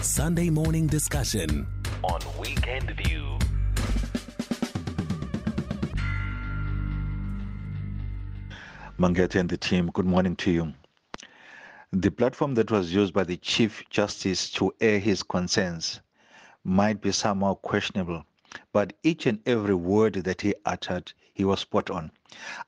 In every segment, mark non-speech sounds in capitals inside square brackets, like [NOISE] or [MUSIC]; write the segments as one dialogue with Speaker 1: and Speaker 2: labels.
Speaker 1: Sunday morning discussion on Weekend View.
Speaker 2: Mangete and the team, good morning to you. The platform that was used by the Chief Justice to air his concerns might be somehow questionable, but each and every word that he uttered, he was spot on.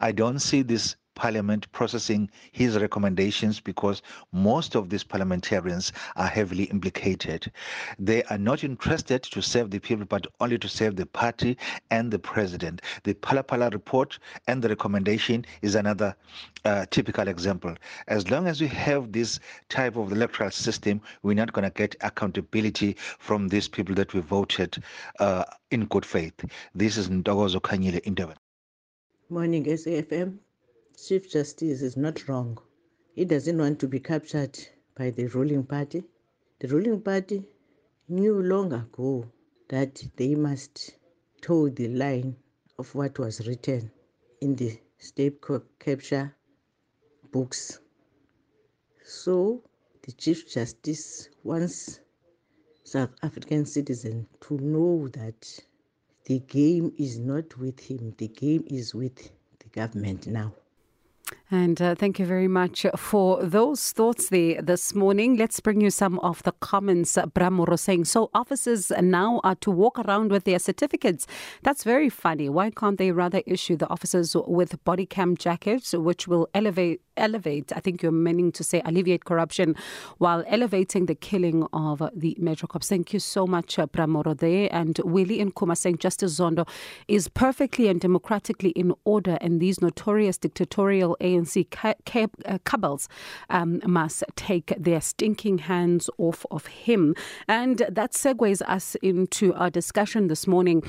Speaker 2: I don't see this Parliament processing his recommendations because most of these parliamentarians are heavily implicated. They are not interested to serve the people, but only to serve the party and the president. The Phala Phala report and the recommendation is another uh, typical example. As long as we have this type of electoral system, we're not going to get accountability from these people that we voted uh, in good faith. This is Ndogozo Kanyile Indaba.
Speaker 3: Morning, SAFM. Chief Justice is not wrong. He doesn't want to be captured by the ruling party. The ruling party knew long ago that they must toe the line of what was written in the state capture books. So the Chief Justice wants South African citizens to know that the game is not with him, the game is with the government now.
Speaker 4: And uh, thank you very much for those thoughts there this morning. Let's bring you some of the comments. Bramoro saying, so officers now are to walk around with their certificates. That's very funny. Why can't they rather issue the officers with body cam jackets, which will elevate elevate, I think you're meaning to say alleviate corruption while elevating the killing of the Metro Cops. Thank you so much, uh, there. And Willie and Kuma saying Justice Zondo is perfectly and democratically in order, and these notorious dictatorial ANC uh, cabals um, must take their stinking hands off of him. And that segues us into our discussion this morning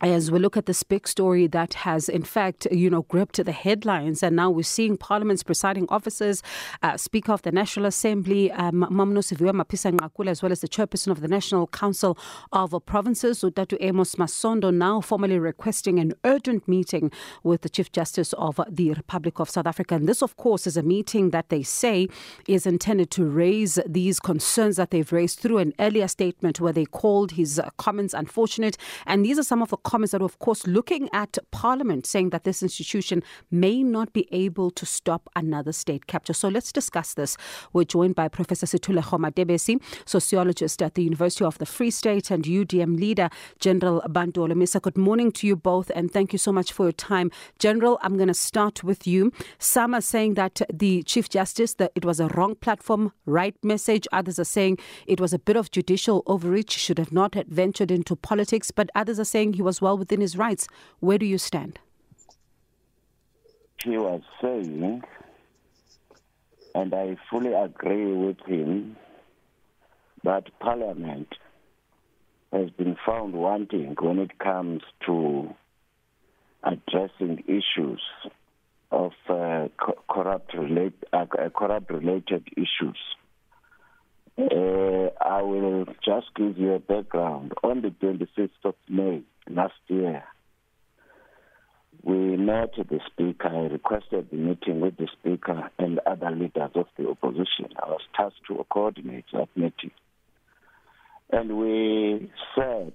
Speaker 4: as we look at this big story that has, in fact, you know, gripped the headlines, and now we're seeing Parliament's presiding officers, uh, Speaker of the National Assembly, um, Mamno Mapisa Nqakula, as well as the Chairperson of the National Council of Provinces, Udatu Amos Masondo, now formally requesting an urgent meeting with the Chief Justice of the Republic of South Africa. And this, of course, is a meeting that they say is intended to raise these concerns that they've raised through an earlier statement where they called his comments unfortunate. And these are some of the comments that, of course, looking at Parliament, saying that this institution may not be able to stop another state capture. So let's discuss this. We're joined by Professor Sethulego Matebesi, sociologist at the University of the Free State and UDM leader, General Bantu Holomisa. Good morning to you both, and thank you so much for your time. General, I'm going to start with you. Some are saying that the Chief Justice, that it was a wrong platform, right message. Others are saying it was a bit of judicial overreach, should have not ventured into politics. But others are saying he was well within his rights. Where do you stand?
Speaker 5: He was saying, and I fully agree with him, that Parliament has been found wanting when it comes to addressing issues of uh, corrupt, relate, uh, corrupt related issues. Uh, I will just give you a background. On the 26th of May, last year, we met the speaker. I requested the meeting with the speaker and other leaders of the opposition. I was tasked to coordinate that meeting. And we said,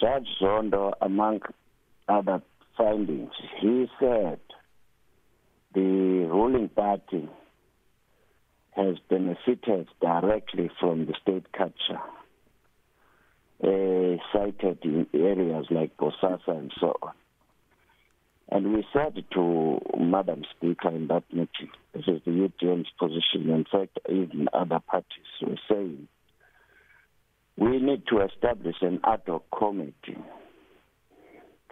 Speaker 5: Judge Zondo, among other findings, he said the ruling party has benefited directly from the state capture Uh, sited in areas like Bosasa and so on. And we said to Madam Speaker in that meeting, this is the UDM's position, in fact, even other parties were saying, we need to establish an ad hoc committee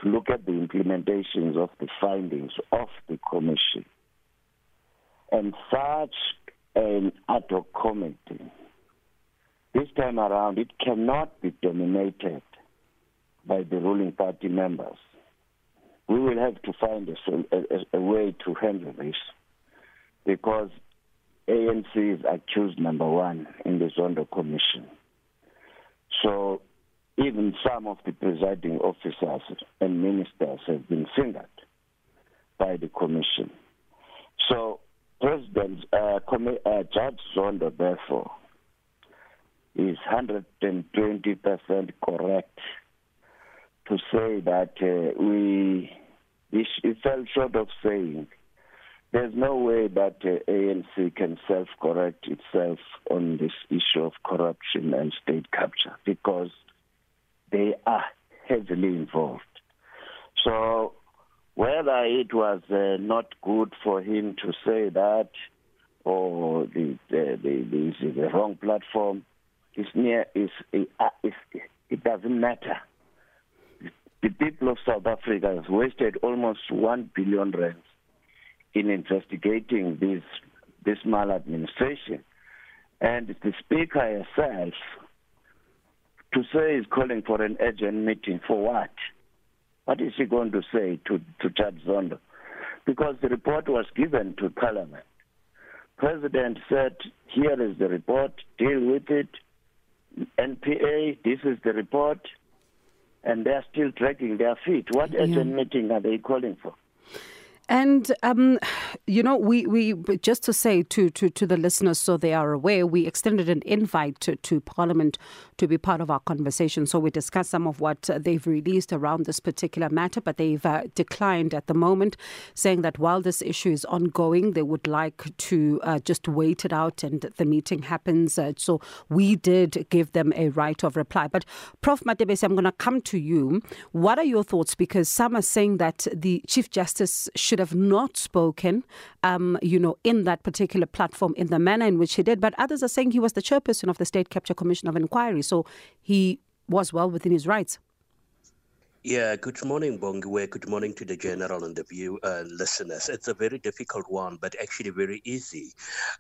Speaker 5: to look at the implementations of the findings of the commission. And such an ad hoc committee this time around, it cannot be dominated by the ruling party members. We will have to find a, a, a way to handle this because ANC is accused number one in the Zondo Commission. So even some of the presiding officers and ministers have been fingered by the commission. So President uh, uh, Judge Zondo, therefore, is 120% correct to say that uh, we, he fell short of saying there's no way that uh, ANC can self-correct itself on this issue of corruption and state capture because they are heavily involved. So whether it was uh, not good for him to say that or the, the, the, the, the wrong platform, is near, is, uh, is, it doesn't matter. The people of South Africa has wasted almost 1 billion rands in investigating this this maladministration. And the speaker herself to say is calling for an urgent meeting for what? What is she going to say to, to Judge Zondo? Because the report was given to Parliament. President said, here is the report, deal with it. NPA, this is the report. And they're still dragging their feet. What yeah. urgent meeting are they calling for?
Speaker 4: And um, you know, we, we just to say to, to, to the listeners so they are aware, we extended an invite to, to Parliament to be part of our conversation. So we discussed some of what they've released around this particular matter, but they've uh, declined at the moment, saying that while this issue is ongoing, they would like to uh, just wait it out and the meeting happens. Uh, so we did give them a right of reply. But Prof. Matebesi, I'm going to come to you. What are your thoughts? Because some are saying that the Chief Justice should should have not spoken, um, you know, in that particular platform in the manner in which he did. But others are saying he was the chairperson of the State Capture Commission of Inquiry, so he was well within his rights.
Speaker 6: Yeah, good morning, Bongiwe. Good morning to the general and the view uh, listeners. It's a very difficult one, but actually very easy.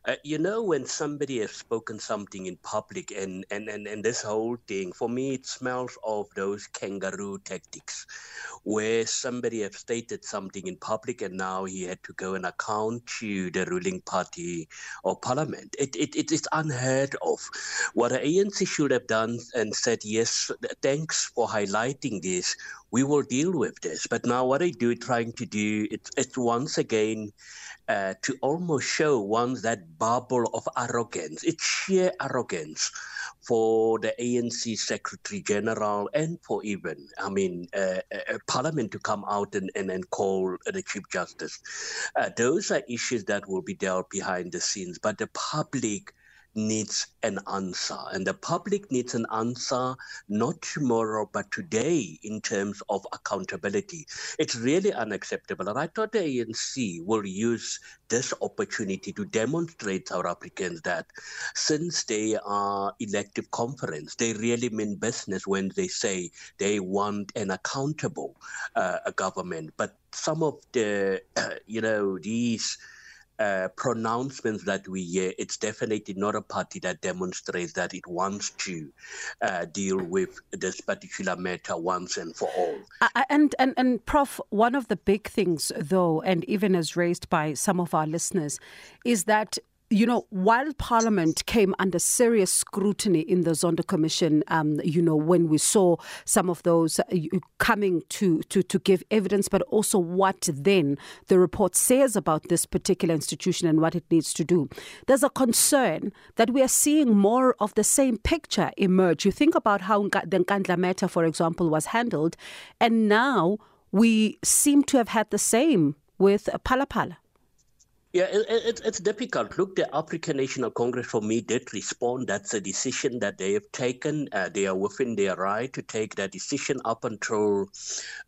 Speaker 6: Uh, you know, when somebody has spoken something in public, and, and, and, and this whole thing, for me, it smells of those kangaroo tactics, where somebody has stated something in public and now he had to go and account to the ruling party or parliament. It, it, it is unheard of. What the ANC should have done and said, yes, thanks for highlighting this we will deal with this. But now, what I do, trying to do, it's, it's once again uh, to almost show once that bubble of arrogance. It's sheer arrogance for the ANC Secretary General and for even, I mean, uh, Parliament to come out and, and, and call the Chief Justice. Uh, those are issues that will be dealt behind the scenes, but the public needs an answer. And the public needs an answer not tomorrow, but today in terms of accountability. It's really unacceptable. And I thought the ANC will use this opportunity to demonstrate South Africans that since they are elective conference, they really mean business when they say they want an accountable uh, government. But some of the, uh, [CLEARS THROAT] you know, these uh, pronouncements that we hear, it's definitely not a party that demonstrates that it wants to uh, deal with this particular matter once and for all.
Speaker 4: Uh, and, and, and, Prof, one of the big things, though, and even as raised by some of our listeners, is that you know, while Parliament came under serious scrutiny in the Zondo Commission, um, you know, when we saw some of those uh, coming to, to, to give evidence, but also what then the report says about this particular institution and what it needs to do, there's a concern that we are seeing more of the same picture emerge. You think about how the Nkandla matter, for example, was handled, and now we seem to have had the same with Phala Phala.
Speaker 6: Yeah, it, it, it's difficult. Look, the African National Congress for me did respond. That's a decision that they have taken. Uh, they are within their right to take that decision up until,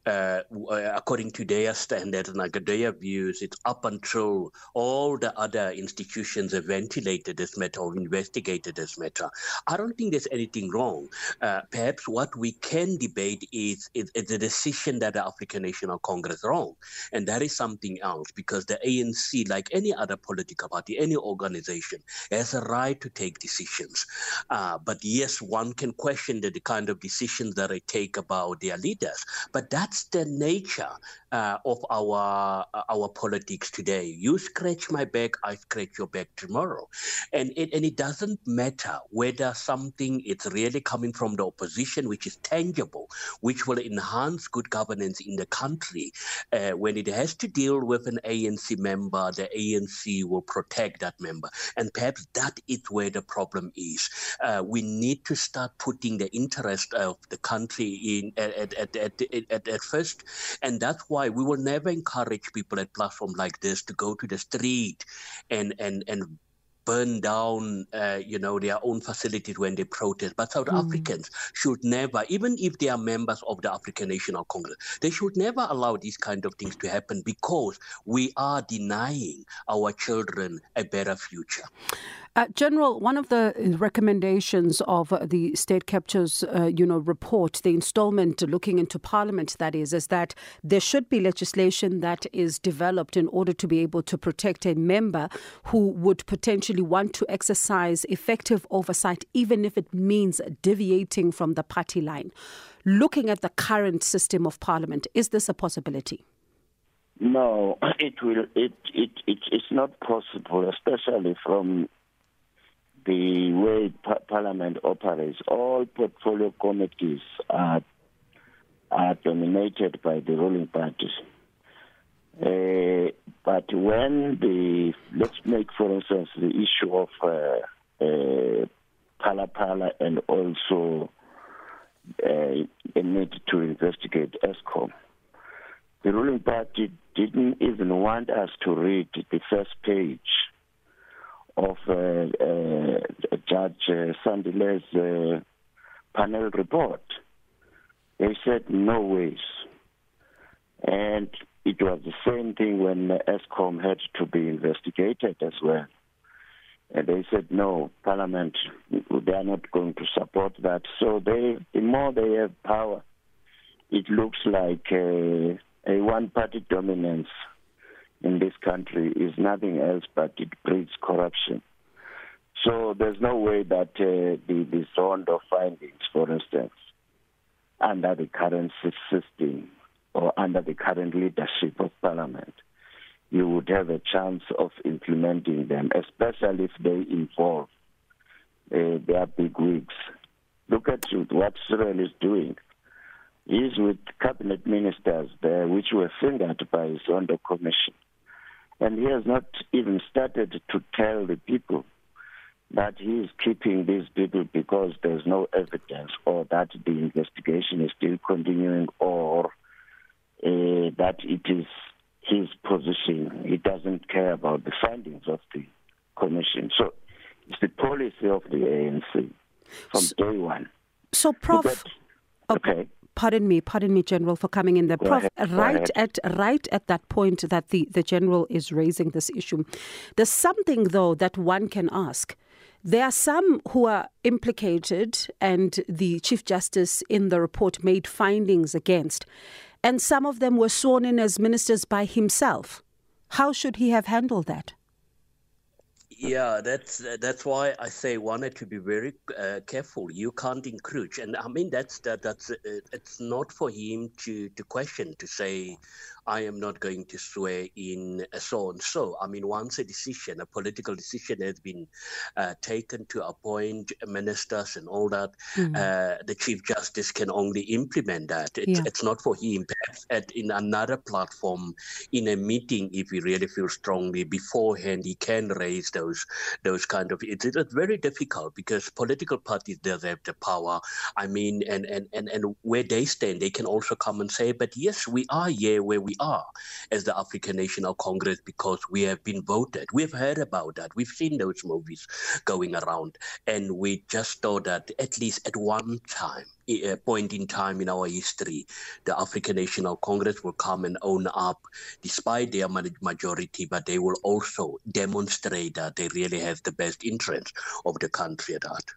Speaker 6: uh, uh according to their standards and like their views, it's up until all the other institutions have ventilated this matter or investigated this matter. I don't think there's anything wrong. Uh, perhaps what we can debate is, is, is the decision that the African National Congress wrong, and that is something else because the ANC, like any other political party, any organization, has a right to take decisions. Uh, but yes, one can question the, the kind of decisions that they take about their leaders. But that's the nature uh, of our uh, our politics today. You scratch my back, I scratch your back tomorrow, and it and it doesn't matter whether something is really coming from the opposition, which is tangible, which will enhance good governance in the country. Uh, when it has to deal with an ANC member, the ANC will protect that member, and perhaps that is where the problem is. Uh, we need to start putting the interest of the country in at, at, at, at, at first, and that's why we will never encourage people at platform like this to go to the street and and and burn down, uh, you know, their own facilities when they protest. But South mm. Africans should never, even if they are members of the African National Congress, they should never allow these kind of things to happen because we are denying our children a better future.
Speaker 4: Uh, General, one of the recommendations of uh, the state captures, uh, you know, report, the installment looking into Parliament, that is, is that there should be legislation that is developed in order to be able to protect a member who would potentially want to exercise effective oversight, even if it means deviating from the party line. Looking at the current system of Parliament, is this a possibility?
Speaker 5: No, [CLEARS THROAT] it will. It, it it it's not possible, especially from the way pa- Parliament operates, all portfolio committees are, are dominated by the ruling parties. Uh, but when the, let's make for instance the issue of uh, uh, Phala and also uh, a need to investigate Eskom, the ruling party didn't even want us to read the first page of uh, uh, Judge uh, Sandile's uh, panel report. They said no ways. And it was the same thing when Eskom had to be investigated as well. And they said no, Parliament they are not going to support that. So they, the more they have power, it looks like a, a one-party dominance in this country is nothing else but it breeds corruption. So there's no way that uh, the, the of findings, for instance, under the current system or under the current leadership of Parliament, you would have a chance of implementing them, especially if they involve uh, their big wigs. Look at what Cyril is doing. He's with cabinet ministers there, which were fingered by Zondo Commission. And he has not even started to tell the people that he is keeping these people because there's no evidence or that the investigation is still continuing or uh, that it is his position. He doesn't care about the findings of the commission. So it's the policy of the ANC from so, day one.
Speaker 4: So, Prof. okay pardon me, pardon me, General, for coming in there. Go Prof, ahead. right at right at that point that the, the General is raising this issue, there's something though that one can ask. There are some who are implicated, and the Chief Justice in the report made findings against, and some of them were sworn in as ministers by himself. How should he have handled that?
Speaker 6: Yeah, that's that's why I say one wanted to be very uh, careful. You can't encroach, and I mean that's that that's uh, it's not for him to to question to say I am not going to swear in so and so. I mean, once a decision, a political decision has been uh, taken to appoint ministers and all that, mm. uh, the Chief Justice can only implement that. It's, yeah. it's not for him. Perhaps at, in another platform, in a meeting, if he really feels strongly beforehand, he can raise those those kind of. It's, it's very difficult because political parties does have the power. I mean, and, and, and, and where they stand, they can also come and say, but yes, we are here where we we are as the African National Congress because we have been voted. We've heard about that. We've seen those movies going around. And we just thought that at least at one time, point in time in our history, the African National Congress will come and own up despite their majority, but they will also demonstrate that they really have the best interest of the country at heart.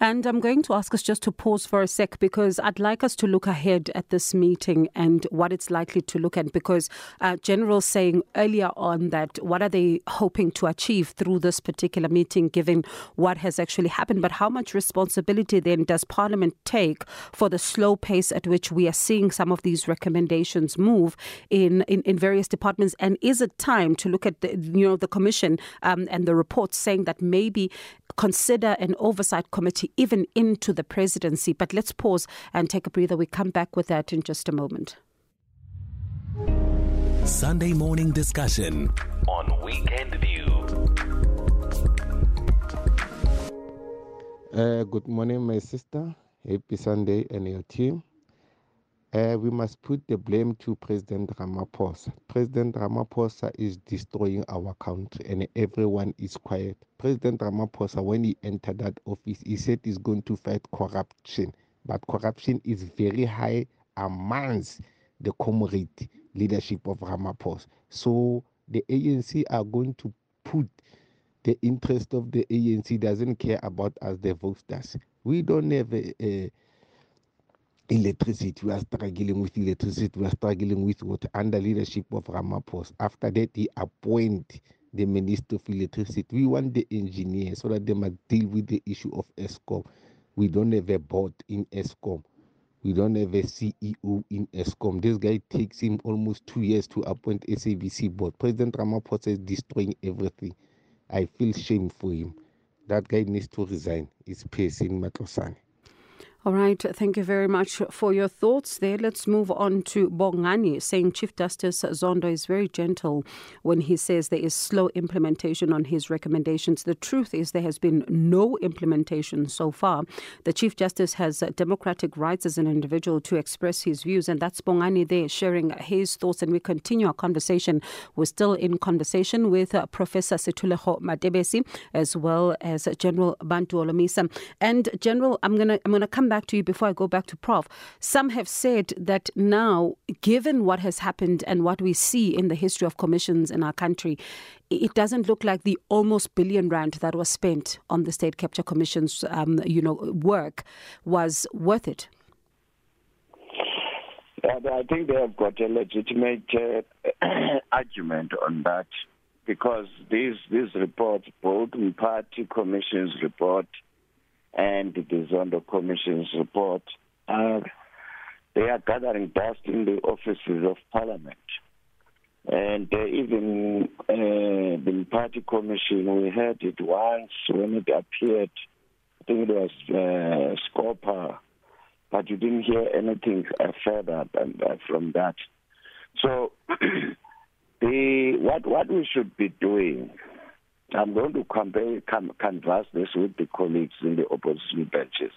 Speaker 4: And I'm going to ask us just to pause for a sec because I'd like us to look ahead at this meeting and what it's likely to look at. Because uh, General saying earlier on that what are they hoping to achieve through this particular meeting, given what has actually happened. But how much responsibility then does Parliament take for the slow pace at which we are seeing some of these recommendations move in, in, in various departments? And is it time to look at the, you know the Commission um, and the reports saying that maybe consider an oversight committee even into the presidency. But let's pause and take a breather. We come back with that in just a moment.
Speaker 1: Sunday morning discussion on Weekend View.
Speaker 7: Uh, good morning, my sister. Happy Sunday and your team. Uh, we must put the blame to President Ramaphosa. President Ramaphosa is destroying our country and everyone is quiet. President Ramaphosa, when he entered that office, he said he's going to fight corruption. But corruption is very high amongst the comrade leadership of Ramaphosa. So the ANC are going to put the interest of the ANC doesn't care about us, the voters. We don't have a, a electricity. We are struggling with electricity. We are struggling with water under leadership of Ramaphosa. After that, he appoint the Minister of Electricity. We want the engineers so that they must deal with the issue of Eskom. We don't have a board in Eskom. We don't have a CEO in Eskom. This guy takes him almost two years to appoint SABC board. President Ramaphosa is destroying everything. I feel shame for him. That guy needs to resign. He's pacing Matlosane.
Speaker 4: All right, thank you very much for your thoughts there. Let's move on to Bongani saying Chief Justice Zondo is very gentle when he says there is slow implementation on his recommendations. The truth is there has been no implementation so far. The Chief Justice has democratic rights as an individual to express his views, and that's Bongani there sharing his thoughts. And we continue our conversation. We're still in conversation with uh, Professor Sethulego Matebesi as well as General Bantu Holomisa. And General, I'm gonna I'm gonna come back back to you before I go back to Prof. Some have said that now, given what has happened and what we see in the history of commissions in our country, it doesn't look like the almost billion rand that was spent on the state capture commission's, um, you know, work was worth it.
Speaker 5: I think they have got a legitimate uh, [CLEARS THROAT] argument on that because these these reports, both party commission's report and the Zondo Commission's report, uh, they are gathering dust in the offices of Parliament. And uh, even uh, the party commission, we heard it once when it appeared. I think it was uh, Scopa, but you didn't hear anything uh, further than, uh, from that. So, [CLEARS THROAT] the what what we should be doing I'm going to compare, can, canvass this with the colleagues in the opposition benches.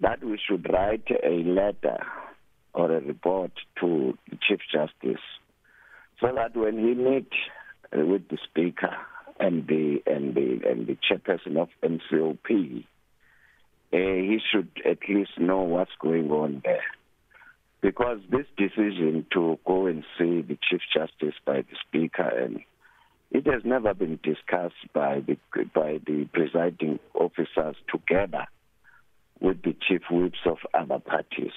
Speaker 5: That we should write a letter or a report to the Chief Justice so that when he meets uh, with the Speaker and the and the and the chairperson of NCOP, uh, he should at least know what's going on there. Because this decision to go and see the Chief Justice by the Speaker and it has never been discussed by the by the presiding officers together with the chief whips of other parties.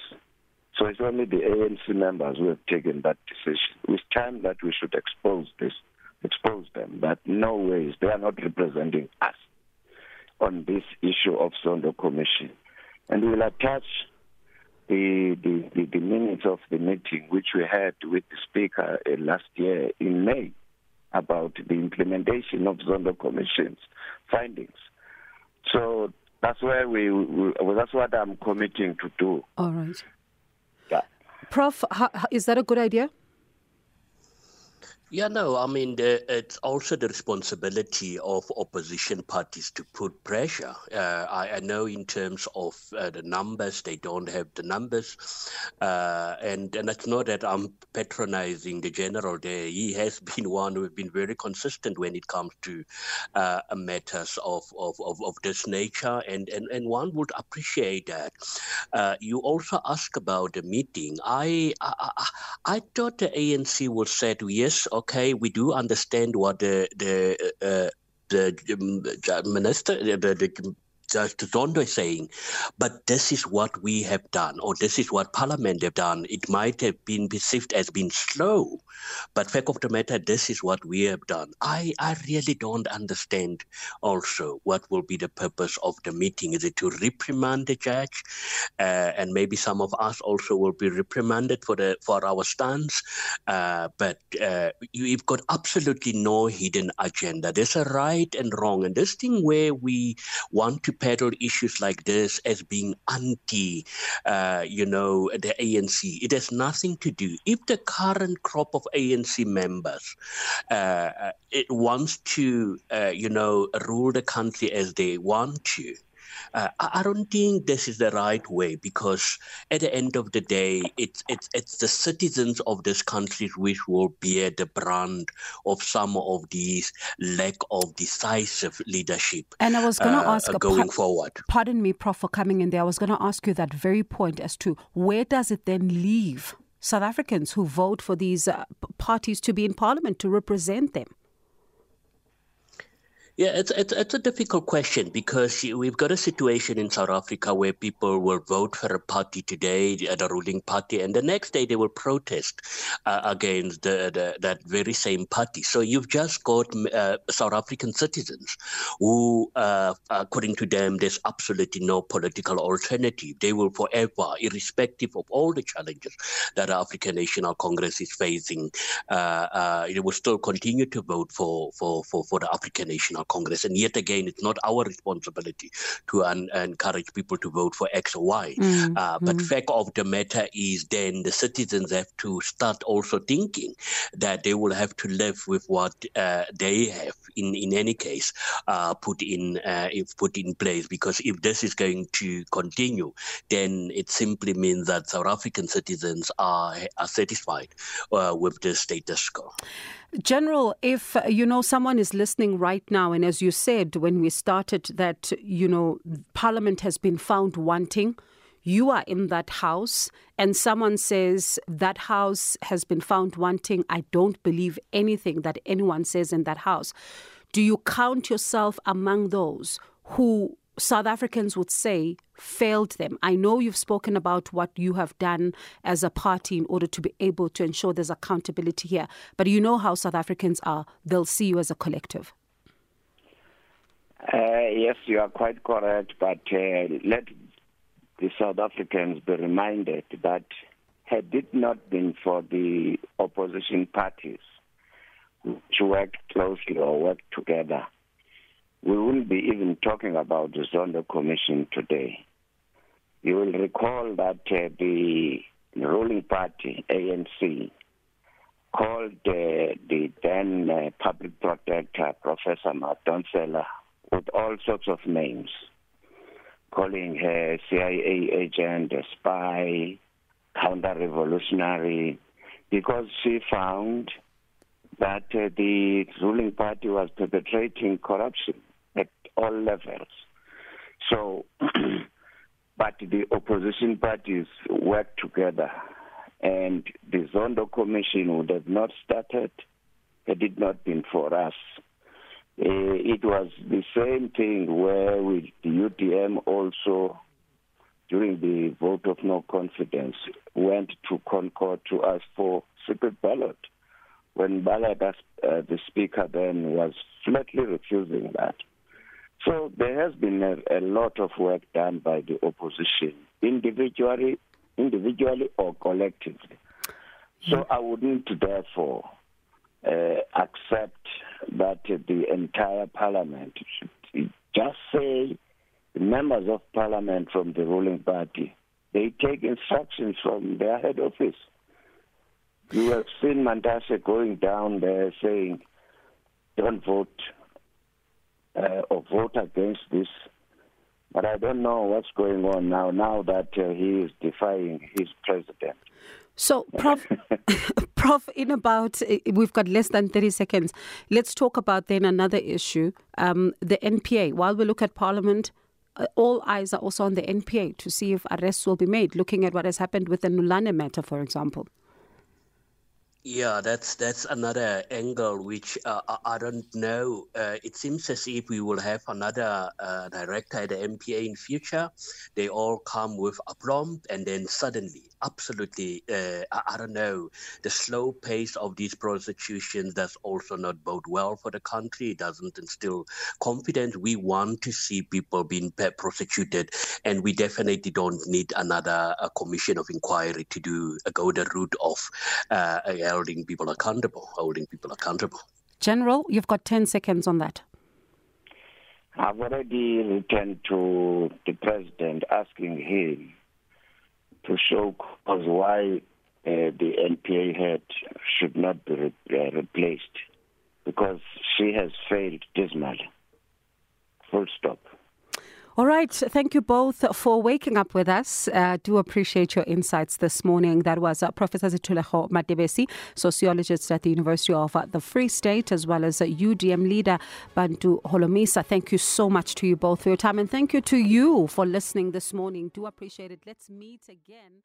Speaker 5: So it's only the ANC members who have taken that decision. It's time that we should expose this, expose them that no ways they are not representing us on this issue of Zondo Commission. And we'll attach the, the, the, the minutes of the meeting which we had with the Speaker uh, last year in May about the implementation of Zondo Commission's findings. So that's where we, we well, that's what I'm committing to do.
Speaker 4: All right.
Speaker 5: Yeah.
Speaker 4: Prof, how, is that a good idea?
Speaker 6: Yeah, no, I mean, the, it's also the responsibility of opposition parties to put pressure. Uh, I, I, know in terms of uh, the numbers, they don't have the numbers. Uh, and, and it's not that I'm patronizing the general there. He has [LAUGHS] been one who has been very consistent when it comes to uh, matters of, of, of, of, this nature. And, and, and one would appreciate that. Uh, you also ask about the meeting. I, I, I, I thought the ANC would say, yes, okay, we do understand what the the uh, the um, minister, the, the Judge Zondo is saying, but this is what we have done, or this is what Parliament have done. It might have been perceived as being slow, but fact of the matter, this is what we have done. I, I really don't understand also what will be the purpose of the meeting. Is it to reprimand the judge? Uh, and maybe some of us also will be reprimanded for the for our stance. Uh, but uh, you've got absolutely no hidden agenda. There's a right and wrong. And this thing where we want to peddle issues like this as being anti, uh, you know, the ANC. It has nothing to do. If the current crop of ANC members uh, uh, it wants to, uh, you know, rule the country as they want to, uh, I don't think this is the right way because at the end of the day, it's it's it's the citizens of this country which will bear the brunt of some of these lack of decisive leadership.
Speaker 4: And I was going to
Speaker 6: uh,
Speaker 4: ask
Speaker 6: going
Speaker 4: par-
Speaker 6: forward.
Speaker 4: Pardon me, Prof, for coming in there. I was going to ask you that very point as to where does it then leave South Africans who vote for these uh, parties to be in Parliament to represent them?
Speaker 6: Yeah, it's, it's it's a difficult question because we've got a situation in South Africa where people will vote for a party today, the ruling party, and the next day they will protest uh, against the, the, that very same party. So you've just got uh, South African citizens who, uh, according to them, there's absolutely no political alternative. They will forever, irrespective of all the challenges that the African National Congress is facing, uh, uh, they will still continue to vote for for for, for the African National Congress. And yet again, it's not our responsibility to un- encourage people to vote for X or Y.
Speaker 4: Mm,
Speaker 6: Uh, but fact of the matter is, then the citizens have to start also thinking that they will have to live with what uh, they have. In in any case, uh, put in uh, if put in place. Because if this is going to continue, then it simply means that South African citizens are are satisfied uh, with the status quo.
Speaker 4: General, if uh, you know someone is listening right now, and as you said when we started, that you know Parliament has been found wanting, you are in that house, and someone says that house has been found wanting. I don't believe anything that anyone says in that house. Do you count yourself among those who South Africans would say failed them. I know you've spoken about what you have done as a party in order to be able to ensure there's accountability here, but you know how South Africans are. They'll see you as a collective.
Speaker 5: Uh, yes, you are quite correct, but uh, let the South Africans be reminded that had it not been for the opposition parties which worked closely or worked together, we wouldn't be even talking about the Zondo Commission today. You will recall that uh, the ruling party, ANC, called uh, the then uh, public protector, Professor Madonsela, with all sorts of names, calling her CIA agent, a spy, counter-revolutionary, because she found that uh, the ruling party was perpetrating corruption at all levels. So, [CLEARS THROAT] but the opposition parties worked together, and the Zondo Commission would have not started had it not been for us. Uh, it was the same thing where with the UDM also during the vote of no confidence went to ConCourt to ask for secret ballot when Baleka, uh, the speaker then, was flatly refusing that. So there has been a, a, lot of work done by the opposition, individually, individually or collectively. So I wouldn't therefore uh, accept that the entire parliament should just say the members of parliament from the ruling party they take instructions from their head office. You have seen Mantashe going down there saying, don't vote uh, or vote against this. But I don't know what's going on now, now that uh, he is defying his president.
Speaker 4: So, Prof, [LAUGHS] Prof, in about, we've got less than 30 seconds. Let's talk about then another issue um, the NPA. While we look at Parliament, uh, all eyes are also on the NPA to see if arrests will be made, looking at what has happened with the Nulane matter, for example.
Speaker 6: Yeah, that's that's another angle which uh, I don't know. Uh, it seems as if we will have another uh, director at the NPA in future. They all come with aplomb, and then suddenly, absolutely, uh, I, I, don't know. The slow pace of these prosecutions does also not bode well for the country. It doesn't instill confidence. We want to see people being prosecuted, and we definitely don't need another commission of inquiry to do go the route of uh, holding people accountable, holding people accountable.
Speaker 4: General, you've got 10 seconds on that.
Speaker 5: I've already written to the president asking him to show cause why uh, the NPA head should not be re- uh, replaced because she has failed dismally. Full stop.
Speaker 4: All right. Thank you both for waking up with us. Uh, do appreciate your insights this morning. That was uh, Professor Sethulego Matebesi, sociologist at the University of uh, the Free State, as well as UDM leader Bantu Holomisa. Thank you so much to you both for your time. And thank you to you for listening this morning. Do appreciate it. Let's meet again.